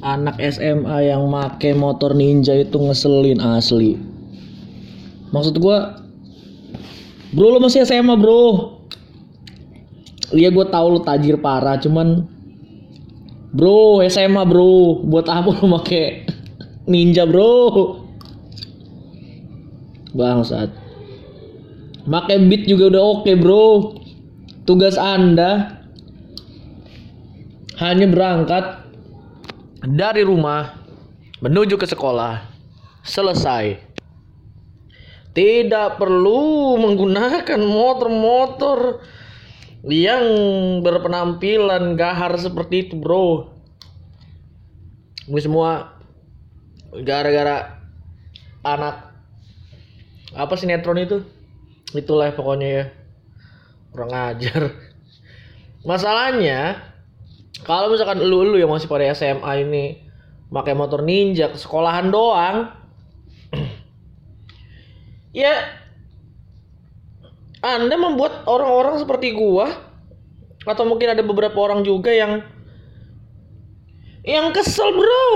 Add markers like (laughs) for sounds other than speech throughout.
anak SMA yang make motor ninja itu ngeselin asli. Maksud gua Bro lo masih SMA bro. Iya gue tahu lo tajir parah cuman Bro SMA bro. Buat apa lo make Ninja bro? Bangsat. Make beat juga udah oke bro. Tugas anda Hanya berangkat Dari rumah Menuju ke sekolah Selesai tidak perlu menggunakan motor-motor yang berpenampilan gahar seperti itu, bro. Ini semua gara-gara anak apa sinetron itu? Itulah pokoknya ya. Kurang ajar. Masalahnya kalau misalkan lu-lu yang masih pada SMA ini pakai motor ninja ke sekolahan doang, (clears throat) ya Anda membuat orang-orang seperti gua atau mungkin ada beberapa orang juga yang yang kesel bro.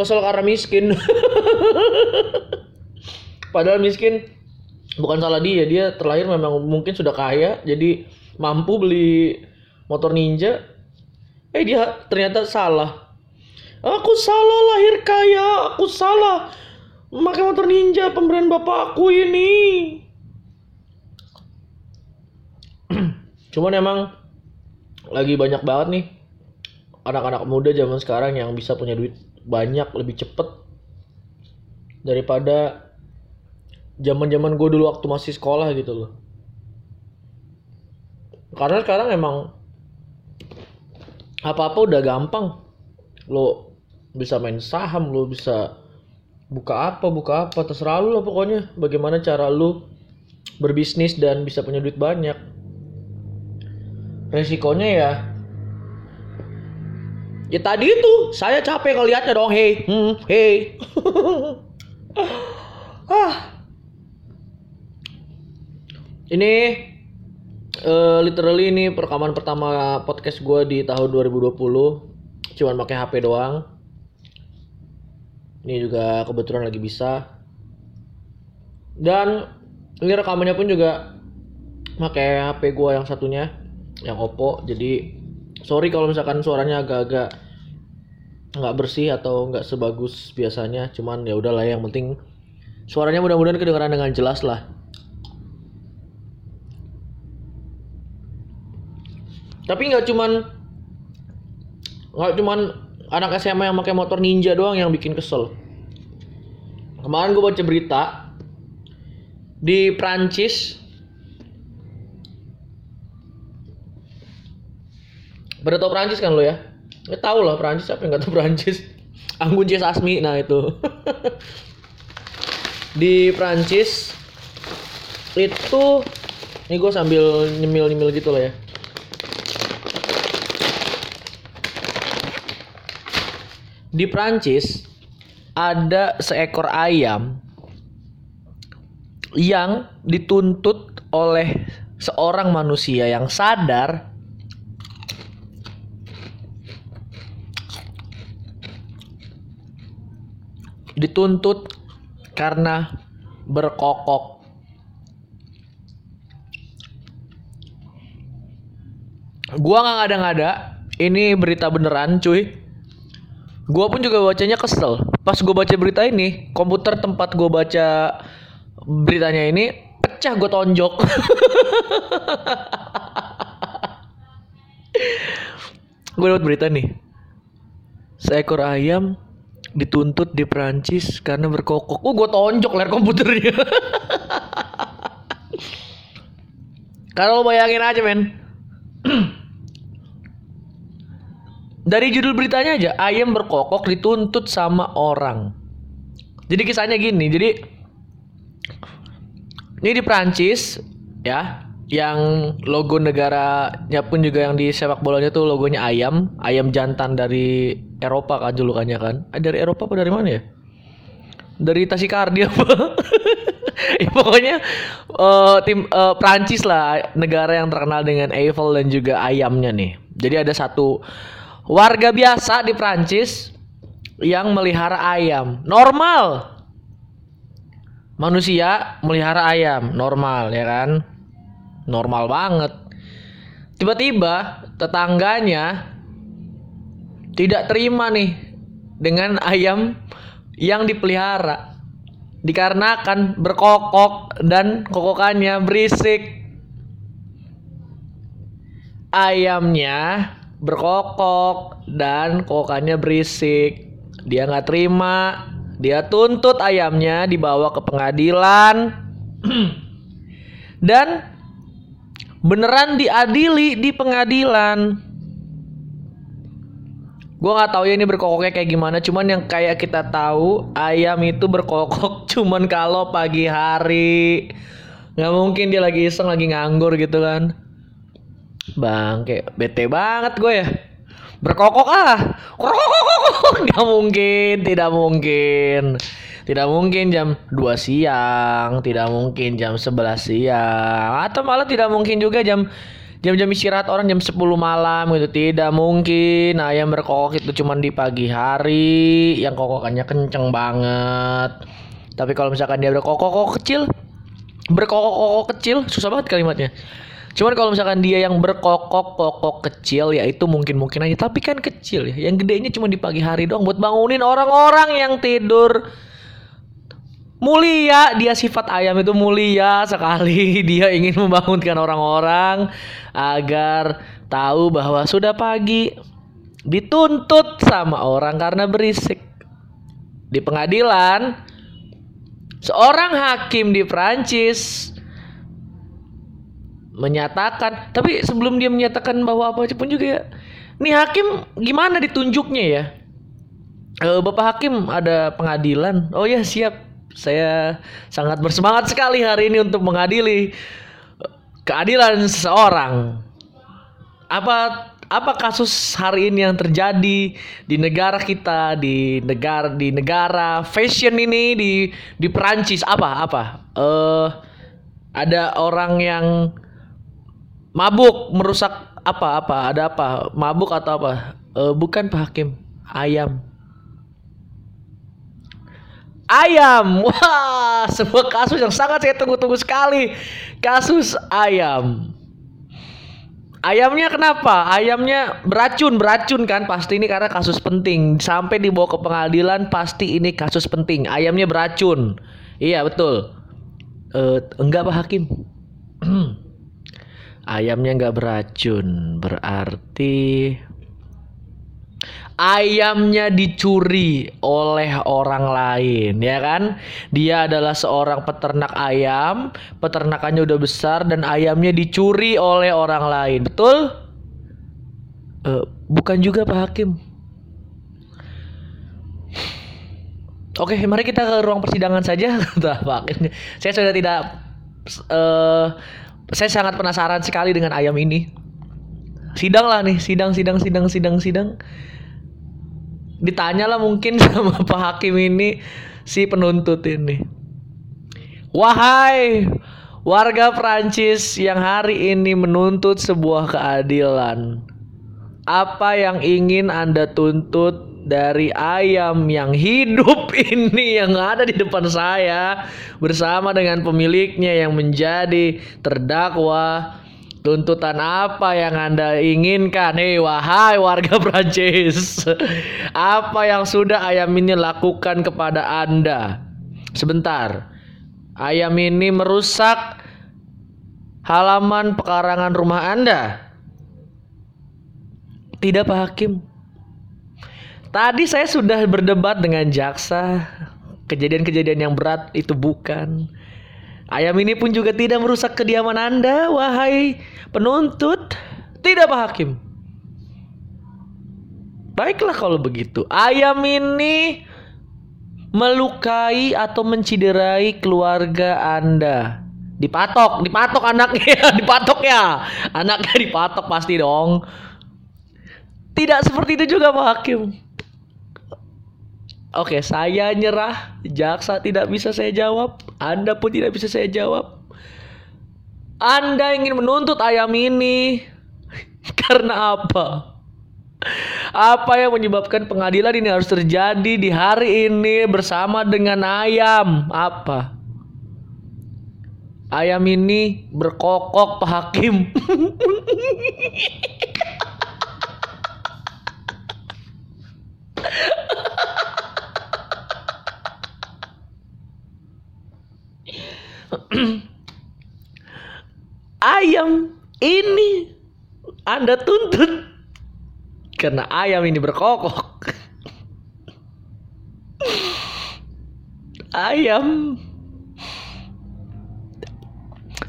Kesel karena miskin. (laughs) Padahal miskin bukan salah dia dia terlahir memang mungkin sudah kaya jadi mampu beli motor ninja eh dia ternyata salah Aku salah lahir kaya, aku salah memakai motor ninja pemberian bapakku ini. (clears throat) Cuman emang lagi banyak banget nih anak-anak muda zaman sekarang yang bisa punya duit banyak lebih cepet daripada zaman-zaman gue dulu waktu masih sekolah gitu loh. Karena sekarang emang apa-apa udah gampang. Lo bisa main saham lo bisa buka apa buka apa terserah lu lah pokoknya bagaimana cara lu berbisnis dan bisa punya duit banyak. Resikonya ya ya tadi itu. Saya capek ngelihatnya dong. Hei hmm, hei (laughs) ah. Ini uh, literally ini perekaman pertama podcast gue di tahun 2020 cuman pakai HP doang. Ini juga kebetulan lagi bisa. Dan ini rekamannya pun juga pakai HP gua yang satunya yang Oppo. Jadi sorry kalau misalkan suaranya agak-agak nggak bersih atau nggak sebagus biasanya. Cuman ya udahlah yang penting suaranya mudah-mudahan kedengaran dengan jelas lah tapi nggak cuman nggak cuman anak SMA yang pakai motor ninja doang yang bikin kesel. Kemarin gue baca berita di Prancis Pada tau Prancis kan lo ya? Ya tau lah Prancis apa yang gak tau Prancis (laughs) Anggun C. Sasmi nah itu (laughs) Di Prancis Itu Ini gue sambil nyemil-nyemil gitu lah ya di Prancis ada seekor ayam yang dituntut oleh seorang manusia yang sadar dituntut karena berkokok. Gua nggak ngada-ngada. Ini berita beneran cuy Gua pun juga bacanya kesel. Pas gue baca berita ini, komputer tempat gue baca beritanya ini pecah gue tonjok. (laughs) gue dapat berita nih. Seekor ayam dituntut di Perancis karena berkokok. Oh, gue tonjok layar komputernya. (laughs) Kalau bayangin aja men. Dari judul beritanya aja, ayam berkokok dituntut sama orang. Jadi kisahnya gini, jadi ini di Prancis ya, yang logo negaranya pun juga yang di sepak bolanya tuh logonya ayam, ayam jantan dari Eropa kan julukannya kan. Eh, dari Eropa apa dari mana ya? Dari Tasikardi apa? (laughs) ya, pokoknya uh, tim uh, Prancis lah negara yang terkenal dengan Eiffel dan juga ayamnya nih Jadi ada satu warga biasa di Prancis yang melihara ayam. Normal. Manusia melihara ayam, normal ya kan? Normal banget. Tiba-tiba tetangganya tidak terima nih dengan ayam yang dipelihara dikarenakan berkokok dan kokokannya berisik ayamnya berkokok dan kokokannya berisik. Dia nggak terima. Dia tuntut ayamnya dibawa ke pengadilan. (clears throat) Dan beneran diadili di pengadilan. Gue nggak tahu ya ini berkokoknya kayak gimana. Cuman yang kayak kita tahu ayam itu berkokok (laughs) cuman kalau pagi hari. Nggak mungkin dia lagi iseng lagi nganggur gitu kan bang kayak bete banget gue ya. Berkokok ah (laughs) nggak mungkin tidak mungkin. Tidak mungkin jam 2 siang tidak mungkin jam 11 siang. Atau malah tidak mungkin juga jam jam-jam istirahat orang jam 10 malam gitu. Tidak mungkin. Ayam berkokok itu cuma di pagi hari. Yang kokokannya kenceng banget. Tapi kalau misalkan dia berkokok kecil berkokok kecil susah banget kalimatnya Cuman kalau misalkan dia yang berkokok-kokok kecil ya itu mungkin-mungkin aja. Tapi kan kecil ya. Yang gedenya cuma di pagi hari doang. Buat bangunin orang-orang yang tidur. Mulia dia sifat ayam itu mulia sekali. (laughs) Dia ingin membangunkan orang-orang agar tahu bahwa sudah pagi. Dituntut sama orang karena berisik. Di pengadilan seorang hakim di Prancis menyatakan. Tapi sebelum dia menyatakan bahwa apa pun juga ya nih hakim gimana ditunjuknya ya? E, Bapak Hakim ada pengadilan? Oh ya siap. Saya sangat bersemangat sekali hari ini untuk mengadili keadilan seseorang. Apa apa kasus hari ini yang terjadi di negara kita di negara di negara fashion ini di di Perancis? Apa apa? Eh ada orang yang mabuk merusak apa apa ada apa mabuk atau apa uh, bukan Pak Hakim ayam ayam. (laughs) Wah, sebuah kasus yang sangat saya tunggu-tunggu sekali. Kasus ayam. Ayamnya kenapa? Ayamnya beracun, beracun kan pasti ini karena kasus penting. Sampai dibawa ke pengadilan pasti ini kasus penting. Ayamnya beracun. Iya betul. Uh, enggak pak hakim. (clears throat) Ayamnya enggak beracun, berarti ayamnya dicuri oleh orang lain ya kan? Dia adalah seorang peternak ayam peternakannya udah besar dan ayamnya dicuri oleh orang lain. Betul? Uh, bukan juga Pak Hakim. Oke, mari kita ke ruang persidangan saja, (laughs) Pak. Saya sudah tidak, uh, saya sangat penasaran sekali dengan ayam ini. Sidang lah nih, sidang, sidang, sidang, sidang, sidang ditanya lah mungkin (laughs) sama Pak Hakim ini si penuntut ini. Wahai warga Prancis yang hari ini menuntut sebuah keadilan. Apa yang ingin Anda tuntut dari ayam yang hidup (laughs) ini yang ada di depan saya bersama dengan pemiliknya yang menjadi terdakwa Tuntutan apa yang Anda inginkan? Hei wahai warga (laughs) Prancis. apa yang sudah ayam ini lakukan kepada Anda? Sebentar. Ayam ini merusak halaman pekarangan rumah Anda. Tidak Pak Hakim. Tadi saya sudah berdebat dengan jaksa. Kejadian-kejadian yang berat itu bukan. Ayam ini pun juga tidak merusak kediaman Anda, wahai penuntut. Tidak, Pak Hakim. Baiklah kalau begitu. Ayam ini melukai atau menciderai keluarga Anda. Dipatok, dipatok anaknya, (laughs) dipatok ya. Anaknya dipatok pasti dong. Tidak seperti itu juga Pak Hakim. Oke, saya nyerah. Jaksa tidak bisa saya jawab. Anda pun tidak bisa saya jawab. Anda ingin menuntut ayam ini. (laughs) Karena apa? Apa yang menyebabkan pengadilan ini harus terjadi di hari ini bersama dengan ayam? Apa? Ayam ini berkokok Pak Hakim. (laughs) ayam ini Anda tuntut karena ayam ini berkokok. ayam.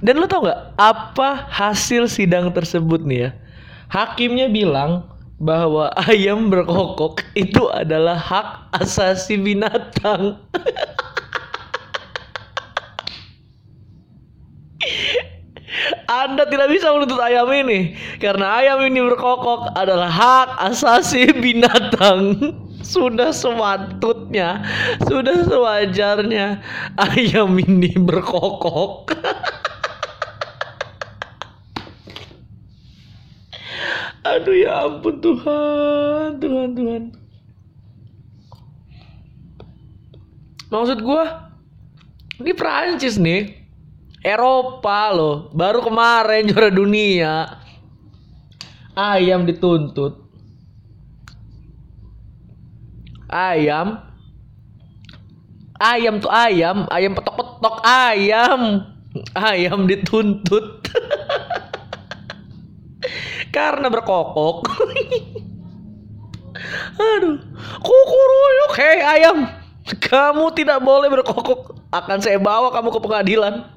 Dan lo tau nggak apa hasil sidang tersebut nih ya? Hakimnya bilang bahwa ayam berkokok itu adalah hak asasi binatang. Anda tidak bisa menuntut ayam ini karena ayam ini berkokok adalah hak asasi (laughs) binatang. Sudah sewatutnya, sudah sewajarnya ayam ini berkokok. (laughs) Aduh ya ampun Tuhan, Tuhan, Tuhan. Maksud gua ini Prancis nih Eropa loh, baru kemarin juara dunia. Ayam dituntut. Ayam. Ayam tuh ayam, ayam petok-petok ayam. Ayam dituntut. (laughs) Karena berkokok. (laughs) Aduh. Kukuruyuk, hei ayam. Kamu tidak boleh berkokok. Akan saya bawa kamu ke pengadilan.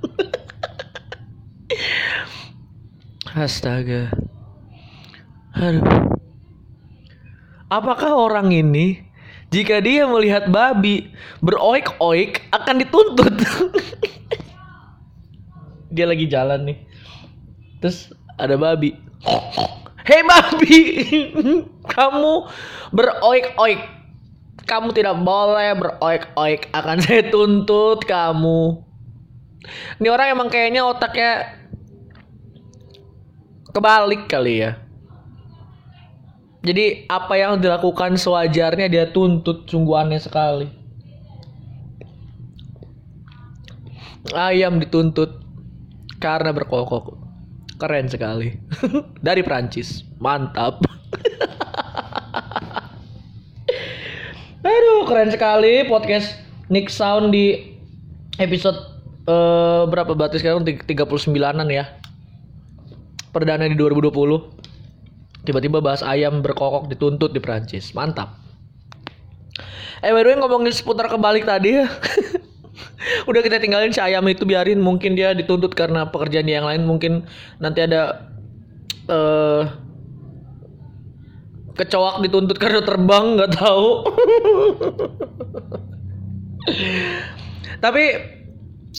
Astaga. Aduh. Apakah orang ini jika dia melihat babi beroik-oik akan dituntut? (laughs) dia lagi jalan nih. Terus ada babi. Hei babi, (laughs) kamu beroik-oik. Kamu tidak boleh beroik-oik. Akan saya tuntut kamu. Ini orang emang kayaknya otaknya kebalik kali ya. Jadi apa yang dilakukan sewajarnya dia tuntut sungguh aneh sekali. Ayam dituntut karena berkokok. Keren sekali. (laughs) Dari Prancis. Mantap. (laughs) Aduh, keren sekali podcast Nick Sound di episode uh, berapa berarti sekarang? 39-an ya. Perdana di 2020 tiba-tiba bahas ayam berkokok dituntut di Prancis mantap. Eh by the way ngomongin seputar kebalik tadi ya. (laughs) Udah kita tinggalin si ayam itu biarin mungkin dia dituntut karena pekerjaan yang lain. Mungkin nanti ada uh, kecoak dituntut karena terbang nggak tahu. (laughs) Tapi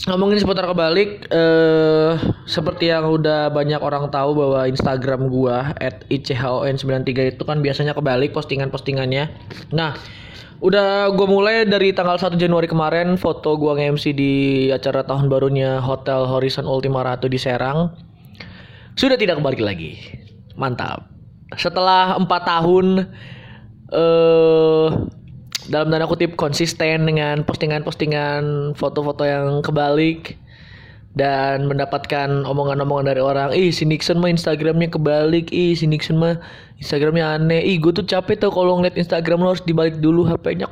ngomongin seputar kebalik eh seperti yang udah banyak orang tahu bahwa Instagram gua @ichon93 itu kan biasanya kebalik postingan-postingannya. Nah, udah gua mulai dari tanggal 1 Januari kemarin foto gua nge-MC di acara tahun barunya Hotel Horizon Ultima Ratu di Serang. Sudah tidak kebalik lagi. Mantap. Setelah empat tahun eh dalam tanda kutip konsisten dengan postingan-postingan foto-foto yang kebalik dan mendapatkan omongan-omongan dari orang ih si Nixon mah Instagramnya kebalik ih si Nixon mah Instagramnya aneh ih gue tuh capek tau kalau ngeliat Instagram lo harus dibalik dulu HP-nya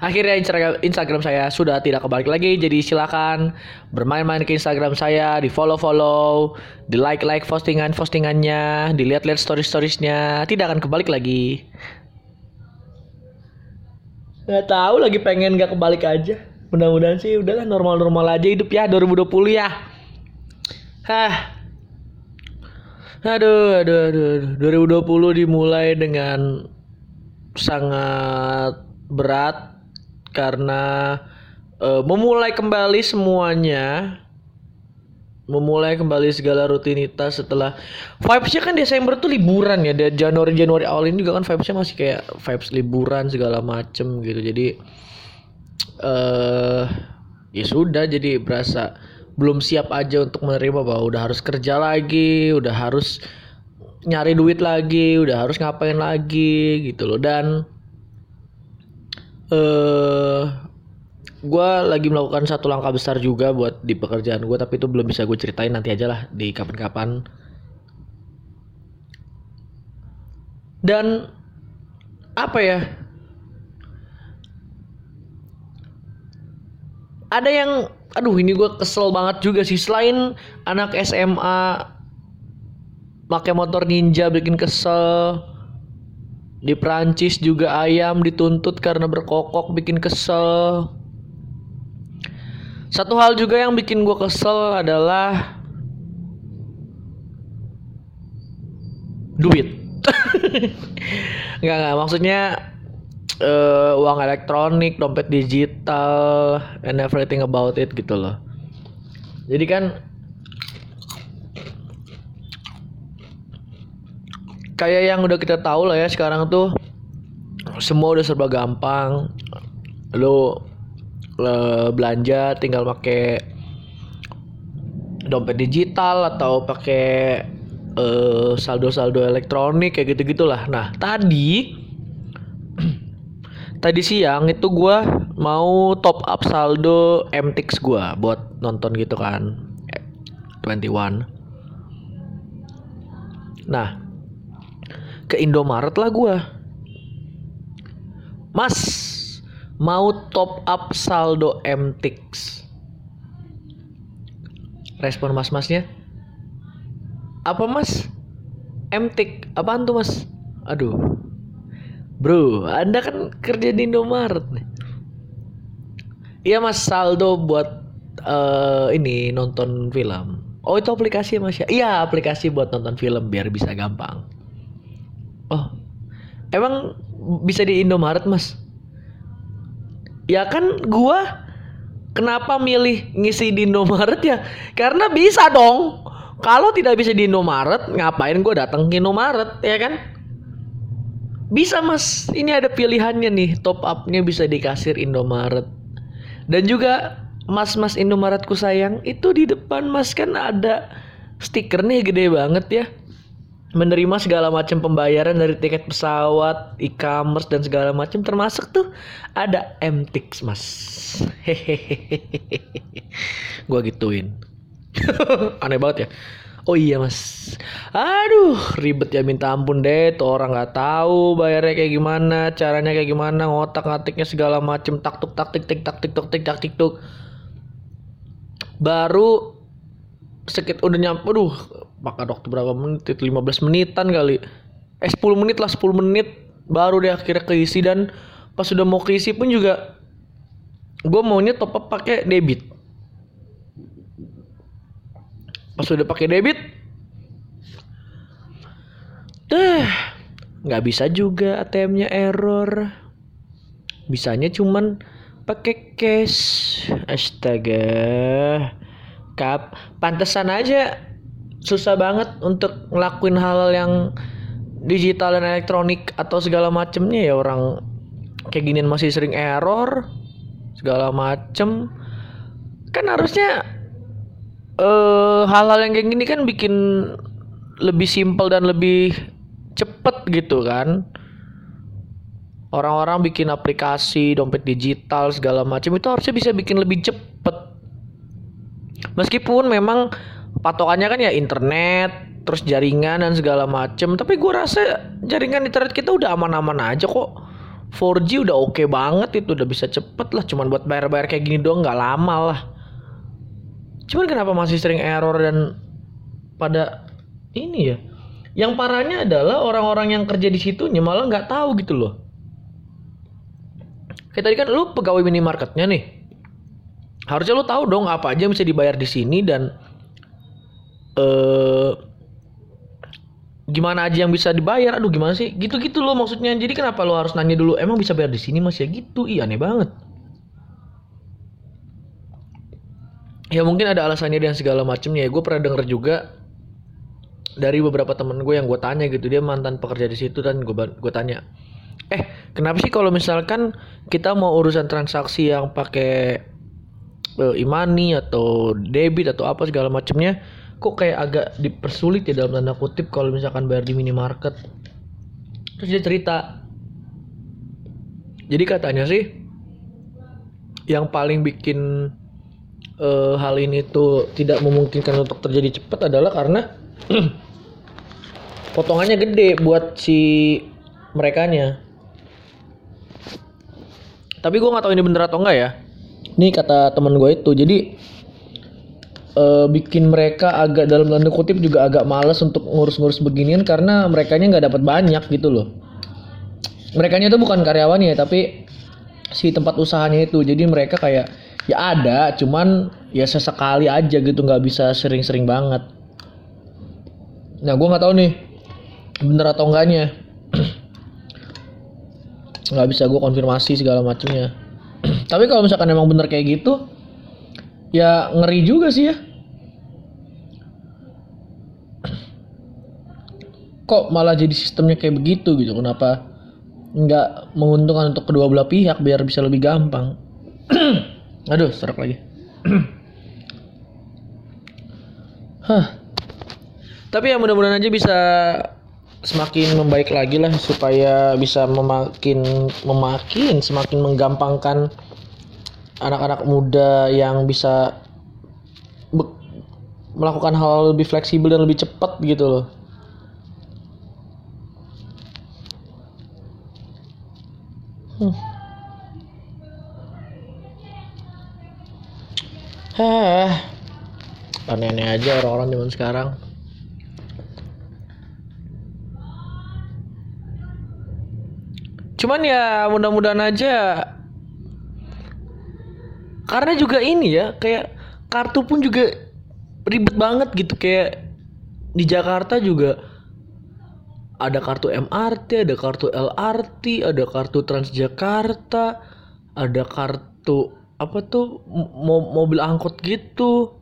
Akhirnya Instagram saya sudah tidak kebalik lagi Jadi silakan bermain-main ke Instagram saya Di follow-follow Di like-like postingan-postingannya Dilihat-lihat stories-storiesnya Tidak akan kebalik lagi nggak tahu lagi pengen nggak kebalik aja. Mudah-mudahan sih udahlah normal-normal aja hidup ya 2020 ya. Hah. Aduh aduh aduh, aduh. 2020 dimulai dengan sangat berat karena uh, memulai kembali semuanya memulai kembali segala rutinitas setelah vibesnya kan Desember tuh liburan ya. Dari Januari Januari awal ini juga kan vibesnya masih kayak vibes liburan segala macem gitu. Jadi eh uh, ya sudah jadi berasa belum siap aja untuk menerima bahwa udah harus kerja lagi udah harus nyari duit lagi udah harus ngapain lagi gitu loh. Dan eh gue lagi melakukan satu langkah besar juga buat di pekerjaan gue tapi itu belum bisa gue ceritain nanti aja lah di kapan-kapan. Dan apa ya? Ada yang aduh ini gue kesel banget juga sih selain anak SMA pakai motor ninja bikin kesel. Di Prancis juga ayam dituntut karena berkokok bikin kesel satu hal juga yang bikin gue kesel adalah duit (laughs) nggak nggak maksudnya uh, uang elektronik, dompet digital, and everything about it gitu loh. Jadi kan kayak yang udah kita tahu lah ya sekarang tuh semua udah serba gampang. Lo belanja tinggal pakai dompet digital atau pakai uh, saldo-saldo elektronik kayak gitu gitulah. Nah tadi (clears throat) tadi siang itu gue mau top up saldo MTX gue buat nonton gitu kan 21 nah ke Indomaret lah gue mas mau top up saldo MTX respon mas-masnya apa mas MTX apaan tuh mas aduh Bro, Anda kan kerja di Indomaret nih. Iya Mas saldo buat uh, ini nonton film. Oh itu aplikasi ya Mas ya? Iya aplikasi buat nonton film biar bisa gampang. Oh, emang bisa di Indomaret Mas? Ya kan gua kenapa milih ngisi di Indomaret ya? Karena bisa dong. Kalau tidak bisa di Indomaret, ngapain gue datang ke Indomaret ya kan? Bisa mas, ini ada pilihannya nih top upnya bisa di kasir Indomaret. Dan juga mas-mas Indomaretku sayang itu di depan mas kan ada stikernya gede banget ya. Menerima segala macam pembayaran dari tiket pesawat, e-commerce dan segala macam termasuk tuh ada MTX mas. Hehehe. Gua gituin. (laughs) Aneh banget ya. Oh iya mas Aduh ribet ya minta ampun deh Tuh orang gak tahu bayarnya kayak gimana Caranya kayak gimana Ngotak ngatiknya segala macem Tak tuk tak tik tik tak tik tuk tik tak tik tuk Baru Sekit udah nyampe Aduh Maka dokter berapa menit? 15 menitan kali. Eh 10 menit lah 10 menit. Baru deh akhirnya keisi Dan Pas sudah mau keisi pun juga Gue maunya top up pakai debit. Pas udah pakai debit deh nggak bisa juga ATM-nya error. Bisanya cuman pakai cash. Astaga kap pantesan aja susah banget untuk ngelakuin hal, -hal yang digital dan elektronik atau segala macemnya ya orang. Kayak ginian masih sering error segala macem. Kan harusnya uh, hal-hal yang kayak gini kan bikin lebih simpel dan lebih cepet gitu kan. Orang-orang bikin aplikasi dompet digital segala macam itu harusnya bisa bikin lebih cepet meskipun memang patokannya kan ya internet terus jaringan dan segala macem tapi gue rasa jaringan internet kita udah aman-aman aja kok 4G udah oke okay banget itu udah bisa cepet lah cuman buat bayar-bayar kayak gini doang nggak lama lah Cuman kenapa masih sering error dan pada ini ya? Yang parahnya adalah orang-orang yang kerja di situ malah nggak tahu gitu loh. Kayak tadi kan lu pegawai minimarketnya nih. Harusnya lu tahu dong apa aja yang bisa dibayar di sini dan eh gimana aja yang bisa dibayar. Aduh gimana sih? Gitu-gitu loh maksudnya. Jadi kenapa lu harus nanya dulu emang bisa bayar di sini Mas ya gitu? Iya aneh banget. ya mungkin ada alasannya dan segala macamnya ya gue pernah denger juga dari beberapa temen gue yang gue tanya gitu dia mantan pekerja di situ dan gue gue tanya eh kenapa sih kalau misalkan kita mau urusan transaksi yang pakai imani atau debit atau apa segala macamnya kok kayak agak dipersulit ya dalam tanda kutip kalau misalkan bayar di minimarket. Terus dia cerita jadi katanya sih yang paling bikin uh, hal ini tuh tidak memungkinkan untuk terjadi cepat adalah karena (clears throat) potongannya gede buat si merekanya. Tapi gue nggak tahu ini bener atau enggak ya ini kata teman gue itu jadi uh, bikin mereka agak dalam tanda kutip juga agak males untuk ngurus-ngurus beginian karena mereka nggak dapat banyak gitu loh. Mereka itu bukan karyawan ya tapi si tempat usahanya itu. Jadi mereka kayak ya ada cuman ya sesekali aja gitu nggak bisa sering-sering banget. Nah gue nggak tahu nih bener atau enggaknya. (clears throat) Nggak bisa gue konfirmasi segala macamnya tapi kalau misalkan emang bener kayak gitu ya ngeri juga sih ya. Kok malah jadi sistemnya kayak begitu gitu? Kenapa nggak menguntungkan untuk kedua belah pihak biar bisa lebih gampang? (clears throat) Aduh serak lagi. (clears throat) Hah. tapi ya mudah-mudahan aja bisa semakin membaik lagi lah supaya bisa memakin memakin semakin menggampangkan anak-anak muda yang bisa melakukan hal lebih fleksibel dan lebih cepat gitu loh. Hmm. Hah. Aneh-aneh aja orang-orang zaman sekarang. Cuman ya mudah-mudahan aja karena juga ini ya kayak kartu pun juga ribet banget gitu kayak di Jakarta juga ada kartu MRT, ada kartu LRT, ada kartu Transjakarta, ada kartu apa tuh mo mobil angkot gitu.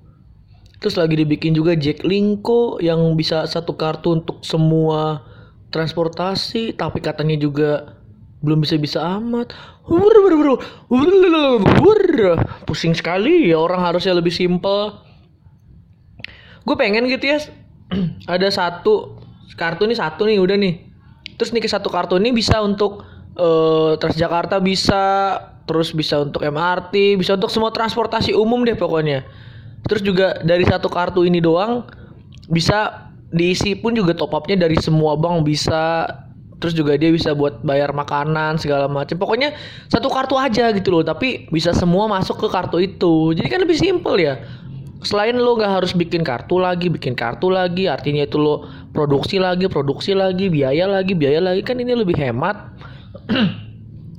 Terus lagi dibikin juga Jack Linko yang bisa satu kartu untuk semua transportasi, tapi katanya juga belum bisa bisa amat pusing sekali ya orang harusnya lebih simpel. Gue pengen gitu ya (clears throat) ada satu kartu nih satu nih udah nih. Terus nih ke satu kartu ini bisa untuk uh, Transjakarta bisa terus bisa untuk MRT bisa untuk semua transportasi umum deh pokoknya. Terus juga dari satu kartu ini doang bisa diisi pun juga top upnya dari semua bank bisa terus juga dia bisa buat bayar makanan segala macam pokoknya satu kartu aja gitu loh tapi bisa semua masuk ke kartu itu. Jadi kan lebih simpel ya. Selain lo nggak harus bikin kartu lagi bikin kartu lagi artinya itu lo produksi lagi produksi lagi biaya lagi biaya lagi kan ini lebih hemat.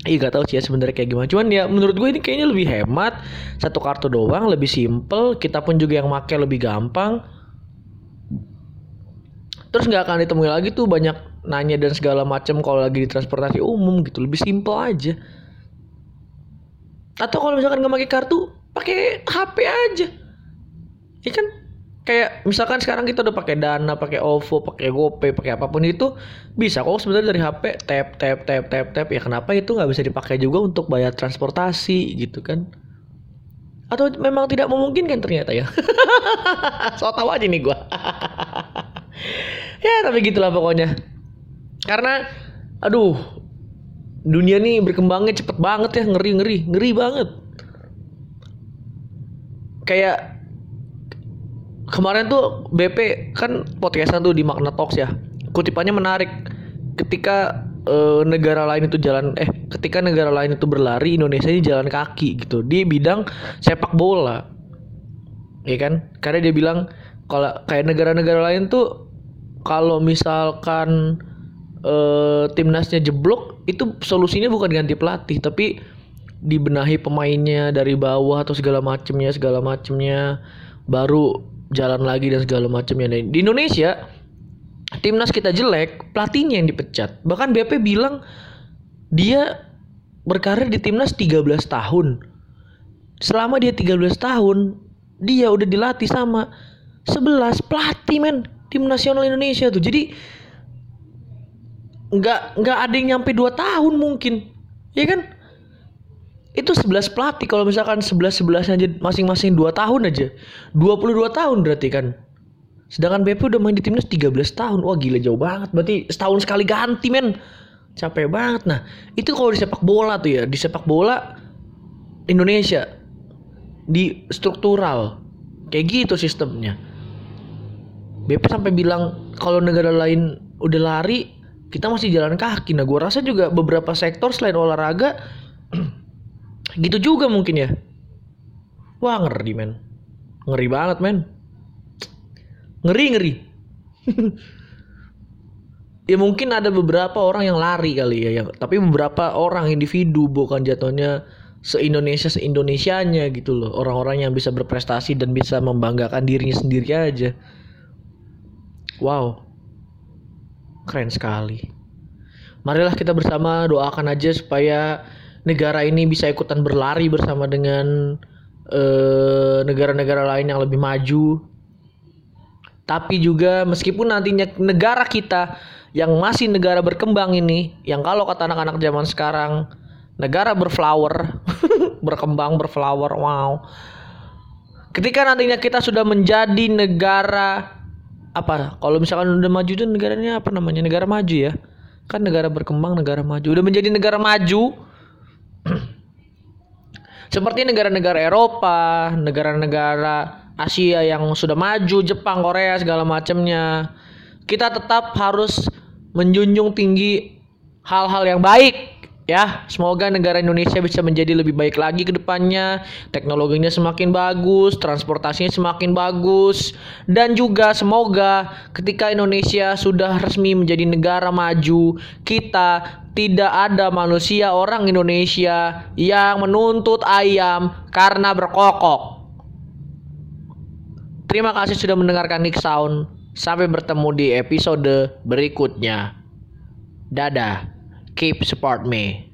Iya gak tau sih ya sebenarnya kayak gimana. Cuman ya menurut gue ini kayaknya lebih hemat. Satu kartu doang lebih simple Kita pun juga yang make lebih gampang. Terus nggak akan ditemui lagi tuh banyak nanya dan segala macam kalau lagi di transportasi umum gitu lebih simpel aja. Atau kalau misalkan nggak pakai kartu pakai HP aja. Ya kan? Kayak misalkan sekarang kita udah pakai dana pakai OVO pakai GoPay pakai apa pun itu bisa kok sebenarnya dari HP tap tap tap tap tap. Ya kenapa itu nggak bisa dipakai juga untuk bayar transportasi gitu kan? Atau memang tidak memungkinkan ternyata ya? (laughs) So tau aja nih gue (laughs) ya tapi gitulah pokoknya karena aduh dunia nih berkembangnya cepet banget ya ngeri ngeri ngeri banget. Kayak kemarin tuh BP kan podcastan tuh di Magna Talks ya kutipannya menarik. Ketika e, negara lain itu jalan eh ketika negara lain itu berlari Indonesia ini jalan kaki gitu. Di bidang sepak bola ya kan? Karena dia bilang kalau kayak negara-negara lain tuh kalau misalkan uh, timnasnya jeblok itu solusinya bukan ganti pelatih tapi dibenahi pemainnya dari bawah atau segala macemnya segala macemnya baru jalan lagi dan segala macemnya. Nah, di Indonesia timnas kita jelek pelatihnya yang dipecat. Bahkan BP bilang dia berkarir di timnas 13 tahun. Selama dia 13 tahun dia udah dilatih sama 11 pelatih men tim nasional Indonesia tuh. Jadi nggak nggak ada yang nyampe dua tahun mungkin. Ya kan? Itu 11 pelatih kalau misalkan 11 11 aja masing-masing 2 tahun aja. 22 tahun berarti kan. Sedangkan BP udah main di timnas 13 tahun. Wah gila jauh banget. Berarti setahun sekali ganti men. Capek banget. Nah itu kalau di sepak bola tuh ya. Di sepak bola Indonesia. Di struktural. Kayak gitu sistemnya. BP sampai bilang kalau negara lain udah lari kita masih jalan kaki. Nah gue rasa juga beberapa sektor selain olahraga (clears throat) gitu juga mungkin ya. Wah ngeri men. Ngeri banget men. Ngeri ngeri. (laughs) Ya mungkin ada beberapa orang yang lari kali ya yang tapi beberapa orang individu bukan jatuhnya se Indonesia se Indonesianya gitu loh. Orang-orang yang bisa berprestasi dan bisa membanggakan dirinya sendiri aja. Wow keren sekali marilah kita bersama doakan aja supaya negara ini bisa ikutan berlari bersama dengan eh, negara-negara lain yang lebih maju. Tapi juga meskipun nantinya negara kita yang masih negara berkembang ini, yang kalau kata anak-anak zaman sekarang negara berflower, (laughs) berkembang berflower, wow. Ketika nantinya kita sudah menjadi negara apa? Kalau misalkan udah maju itu negaranya apa namanya? Negara maju ya. Kan negara berkembang, negara maju. Udah menjadi negara maju, (clears throat) seperti negara-negara Eropa, negara-negara Asia yang sudah maju, Jepang, Korea segala macamnya. Kita tetap harus menjunjung tinggi hal-hal yang baik ya semoga negara Indonesia bisa menjadi lebih baik lagi ke depannya. Teknologinya semakin bagus transportasinya semakin bagus. Dan juga semoga ketika Indonesia sudah resmi menjadi negara maju kita tidak ada manusia orang Indonesia yang menuntut ayam karena berkokok. Terima kasih sudah mendengarkan Nick Sound. Sampai bertemu di episode berikutnya. Dadah keep support me.